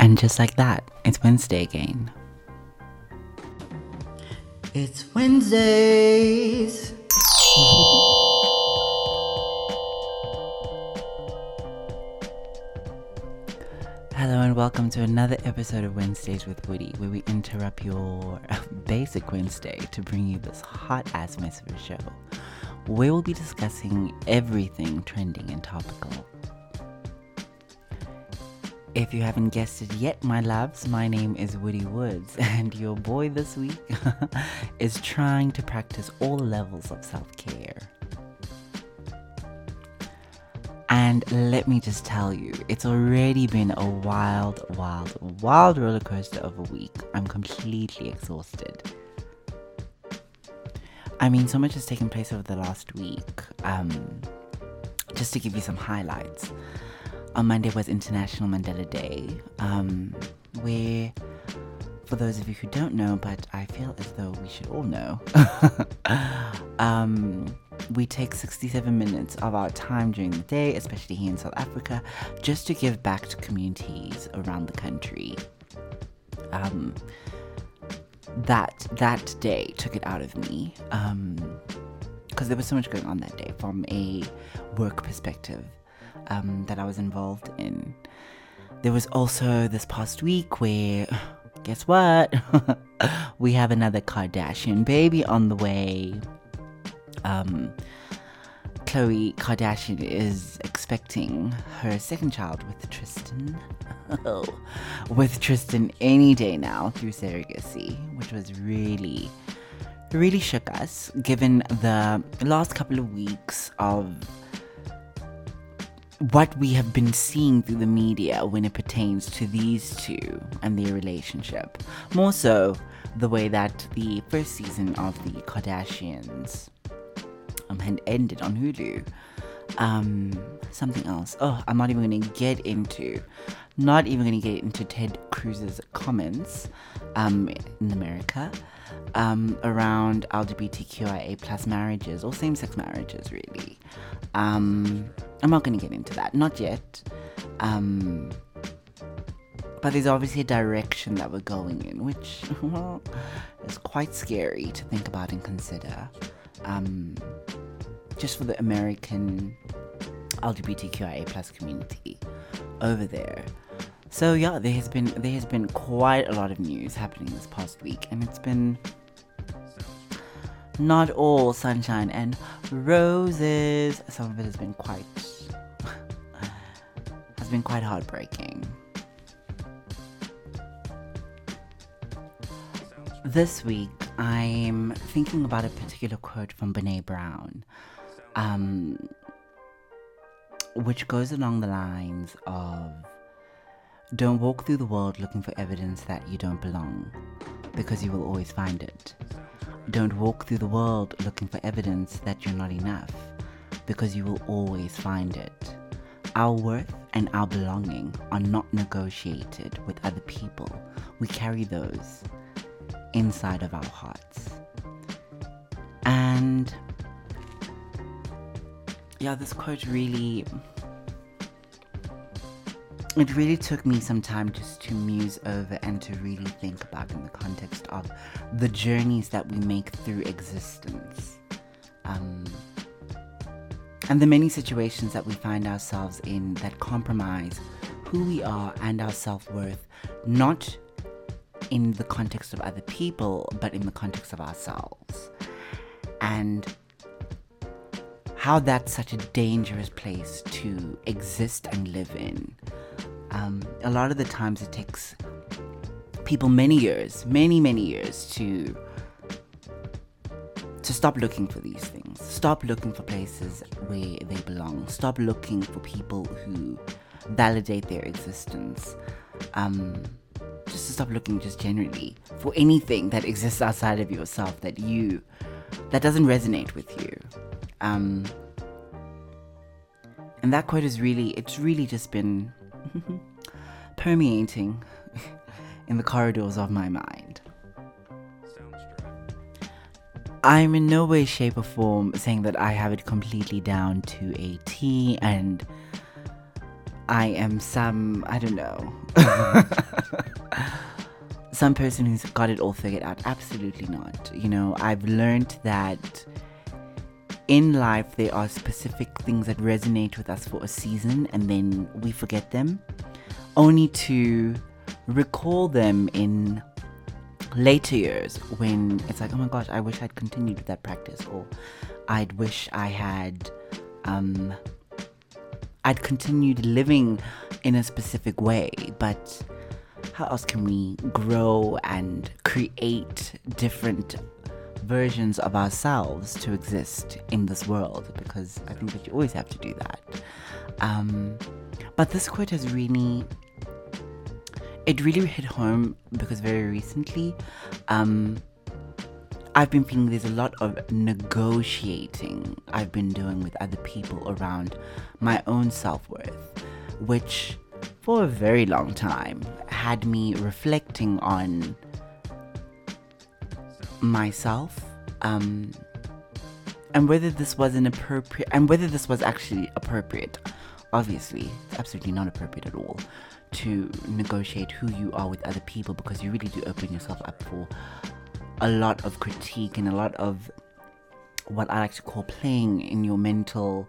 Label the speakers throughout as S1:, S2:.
S1: And just like that, it's Wednesday again.
S2: It's Wednesdays.
S1: Hello and welcome to another episode of Wednesdays with Woody, where we interrupt your basic Wednesday to bring you this hot ass mess of a show. We will be discussing everything trending and topical. If you haven't guessed it yet, my loves, my name is Woody Woods, and your boy this week is trying to practice all levels of self care. And let me just tell you, it's already been a wild, wild, wild roller coaster of a week. I'm completely exhausted. I mean, so much has taken place over the last week. Um, just to give you some highlights, on Monday was International Mandela Day, um, where, for those of you who don't know, but I feel as though we should all know, um, we take 67 minutes of our time during the day, especially here in South Africa, just to give back to communities around the country. Um, that that day took it out of me because um, there was so much going on that day from a work perspective um, that I was involved in. There was also this past week where, guess what? we have another Kardashian baby on the way. Um, Khloe Kardashian is expecting her second child with Tristan. with Tristan any day now through surrogacy, which was really, really shook us given the last couple of weeks of what we have been seeing through the media when it pertains to these two and their relationship. More so, the way that the first season of the Kardashians um, had ended on Hulu. Um, something else. Oh, I'm not even going to get into, not even going to get into Ted Cruz's comments um, in America um, around LGBTQIA plus marriages or same sex marriages, really. Um, I'm not going to get into that, not yet. Um, but there's obviously a direction that we're going in, which well, is quite scary to think about and consider. Um, just for the American LGBTQIA plus community over there. So yeah, there has been there has been quite a lot of news happening this past week, and it's been not all sunshine and roses. Some of it has been quite has been quite heartbreaking. This week, I'm thinking about a particular quote from Brene Brown, um, which goes along the lines of Don't walk through the world looking for evidence that you don't belong, because you will always find it. Don't walk through the world looking for evidence that you're not enough, because you will always find it. Our worth and our belonging are not negotiated with other people. We carry those inside of our hearts. And yeah, this quote really it really took me some time just to muse over and to really think about in the context of the journeys that we make through existence. Um, and the many situations that we find ourselves in that compromise who we are and our self worth, not in the context of other people, but in the context of ourselves. And how that's such a dangerous place to exist and live in. Um, a lot of the times it takes people many years, many, many years to to stop looking for these things. Stop looking for places where they belong. Stop looking for people who validate their existence. Um, just to stop looking just generally for anything that exists outside of yourself that you that doesn't resonate with you. Um, and that quote is really it's really just been permeating in the corridors of my mind. I'm in no way, shape, or form saying that I have it completely down to a T and I am some, I don't know, some person who's got it all figured out. Absolutely not. You know, I've learned that in life there are specific things that resonate with us for a season and then we forget them, only to recall them in later years when it's like, oh my gosh, I wish I'd continued that practice, or I'd wish I had, um, I'd continued living in a specific way. But how else can we grow and create different versions of ourselves to exist in this world? Because I think that you always have to do that. Um, but this quote has really it really hit home because very recently, um, I've been feeling there's a lot of negotiating I've been doing with other people around my own self worth, which for a very long time had me reflecting on myself um, and whether this was an appropriate and whether this was actually appropriate. Obviously, it's absolutely not appropriate at all to negotiate who you are with other people because you really do open yourself up for a lot of critique and a lot of what I like to call playing in your mental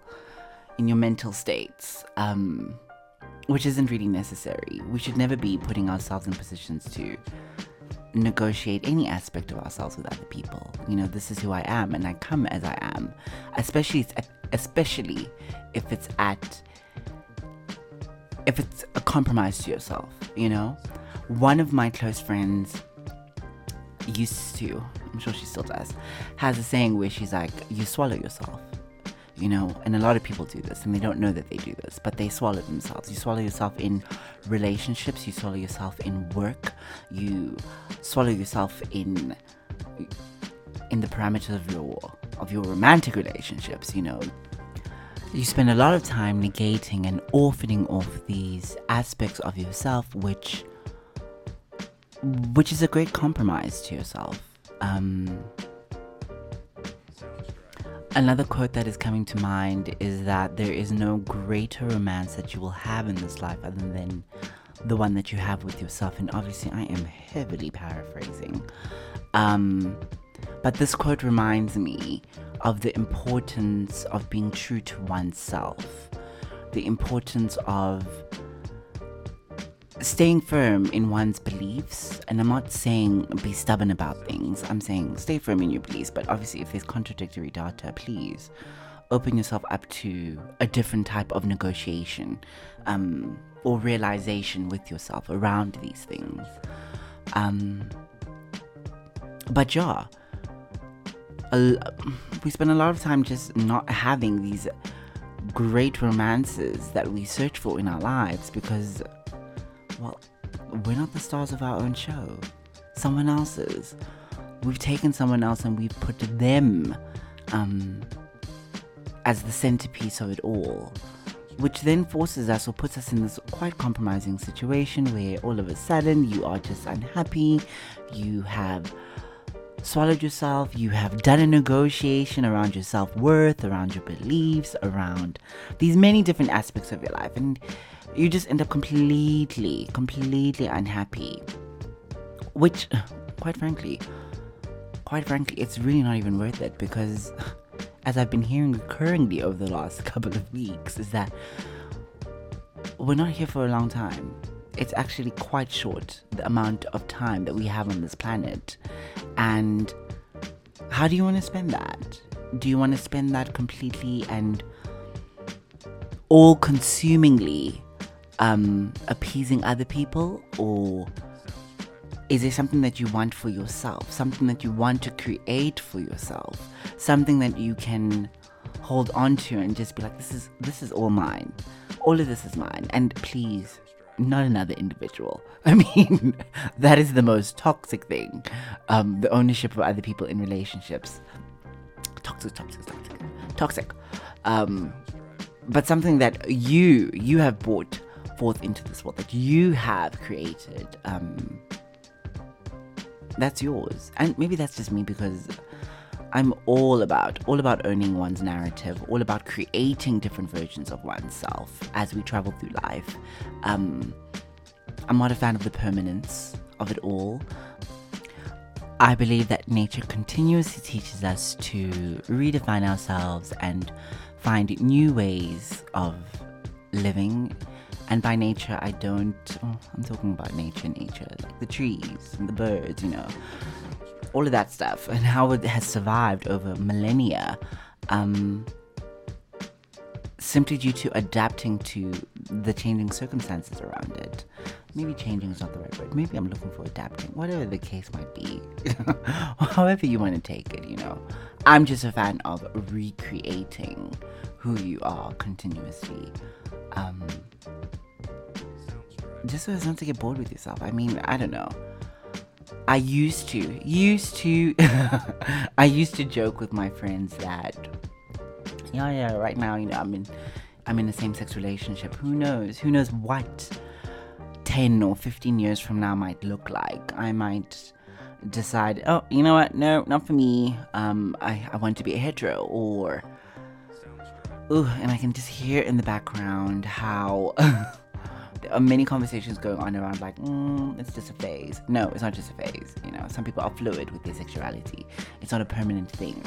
S1: in your mental states. Um, which isn't really necessary. We should never be putting ourselves in positions to negotiate any aspect of ourselves with other people. You know, this is who I am and I come as I am. Especially especially if it's at if it's a compromise to yourself, you know? One of my close friends used to, I'm sure she still does, has a saying where she's like, you swallow yourself. You know, and a lot of people do this and they don't know that they do this, but they swallow themselves. You swallow yourself in relationships, you swallow yourself in work, you swallow yourself in in the parameters of your of your romantic relationships, you know you spend a lot of time negating and orphaning off these aspects of yourself which which is a great compromise to yourself. Um, another quote that is coming to mind is that there is no greater romance that you will have in this life other than the one that you have with yourself. And obviously i am heavily paraphrasing. Um, but this quote reminds me of the importance of being true to oneself, the importance of staying firm in one's beliefs. And I'm not saying be stubborn about things, I'm saying stay firm in your beliefs. But obviously, if there's contradictory data, please open yourself up to a different type of negotiation um, or realization with yourself around these things. Um, but yeah, a, we spend a lot of time just not having these great romances that we search for in our lives because, well, we're not the stars of our own show. Someone else's. We've taken someone else and we've put them um, as the centerpiece of it all. Which then forces us or puts us in this quite compromising situation where all of a sudden you are just unhappy, you have swallowed yourself, you have done a negotiation around your self worth, around your beliefs, around these many different aspects of your life, and you just end up completely, completely unhappy. Which, quite frankly, quite frankly, it's really not even worth it because, as I've been hearing recurringly over the last couple of weeks, is that we're not here for a long time it's actually quite short the amount of time that we have on this planet. And how do you want to spend that? Do you want to spend that completely and all consumingly um, appeasing other people? Or is there something that you want for yourself? Something that you want to create for yourself? Something that you can hold on to and just be like, this is this is all mine. All of this is mine. And please not another individual. I mean, that is the most toxic thing. Um, the ownership of other people in relationships. Toxic, toxic, toxic, toxic. Um, but something that you you have brought forth into this world that you have created. Um, that's yours, and maybe that's just me because I'm all about all about owning one's narrative, all about creating different versions of oneself as we travel through life. Um, I'm not a fan of the permanence of it all. I believe that nature continuously teaches us to redefine ourselves and find new ways of living. And by nature, I don't, oh, I'm talking about nature, nature, like the trees and the birds, you know, all of that stuff, and how it has survived over millennia. Um, simply due to adapting to the changing circumstances around it. Maybe changing is not the right word. Maybe I'm looking for adapting, whatever the case might be. However, you want to take it, you know. I'm just a fan of recreating who you are continuously. Um, just so as not to get bored with yourself. I mean, I don't know. I used to, used to, I used to joke with my friends that yeah, yeah, right now, you know, I'm in I'm in a same-sex relationship. Who knows? Who knows what 10 or 15 years from now might look like? I might decide, oh, you know what? No, not for me. Um, I, I want to be a hetero or Ooh, and I can just hear in the background how there are many conversations going on around like, mm, it's just a phase. No, it's not just a phase. You know, some people are fluid with their sexuality. It's not a permanent thing.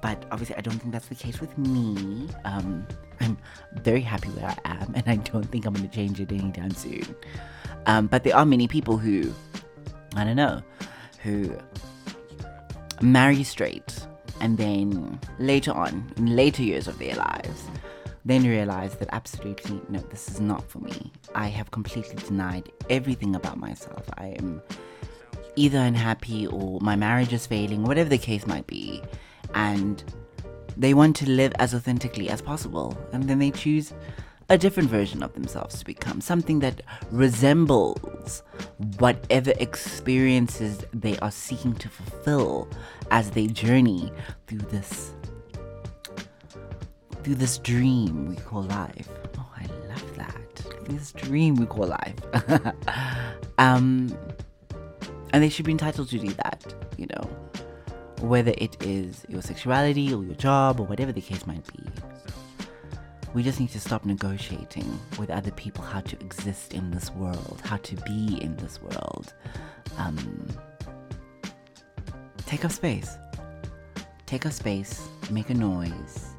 S1: But obviously, I don't think that's the case with me. Um, I'm very happy where I am, and I don't think I'm going to change it anytime soon. Um, but there are many people who, I don't know, who marry straight and then later on, in later years of their lives, then realize that absolutely no, this is not for me. I have completely denied everything about myself. I am either unhappy or my marriage is failing, whatever the case might be and they want to live as authentically as possible. And then they choose a different version of themselves to become something that resembles whatever experiences they are seeking to fulfill as they journey through this through this dream we call life. Oh, I love that. This dream we call life. um and they should be entitled to do that, you know whether it is your sexuality or your job or whatever the case might be. We just need to stop negotiating with other people how to exist in this world, how to be in this world. Um, take up space. Take up space, make a noise,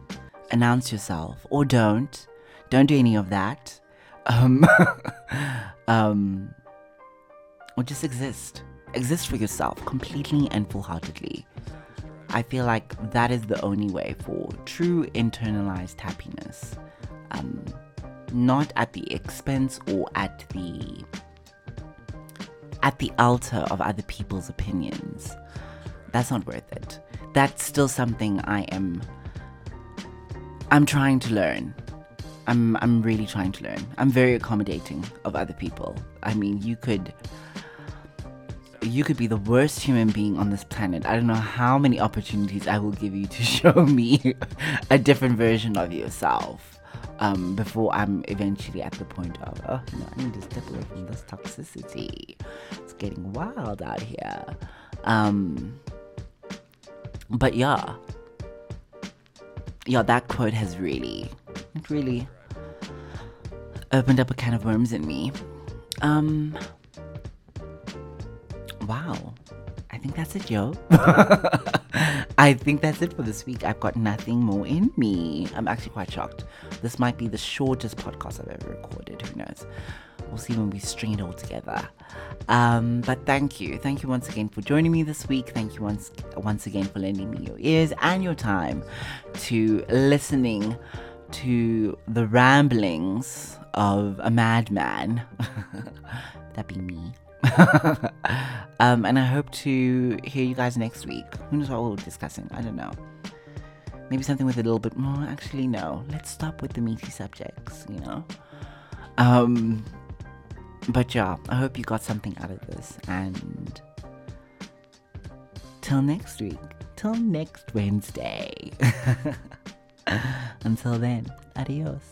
S1: announce yourself, or don't. Don't do any of that. Um, um, or just exist. Exist for yourself completely and full heartedly. I feel like that is the only way for true internalized happiness. Um, not at the expense or at the at the altar of other people's opinions. That's not worth it. That's still something I am I'm trying to learn. I'm I'm really trying to learn. I'm very accommodating of other people. I mean, you could you could be the worst human being on this planet. I don't know how many opportunities I will give you to show me a different version of yourself um, before I'm eventually at the point of, oh, no, I need to step away from this toxicity. It's getting wild out here. Um, but yeah, yeah, that quote has really, really opened up a can of worms in me. Um, wow. I think that's it, yo. I think that's it for this week. I've got nothing more in me. I'm actually quite shocked. This might be the shortest podcast I've ever recorded. Who knows? We'll see when we string it all together. Um, but thank you. Thank you once again for joining me this week. Thank you once once again for lending me your ears and your time to listening to the ramblings of a madman. That'd be me. um, and I hope to hear you guys next week. Who knows what we'll be discussing? I don't know. Maybe something with a little bit more. Actually, no. Let's stop with the meaty subjects, you know? Um, but yeah, I hope you got something out of this. And till next week, till next Wednesday. Until then, adios.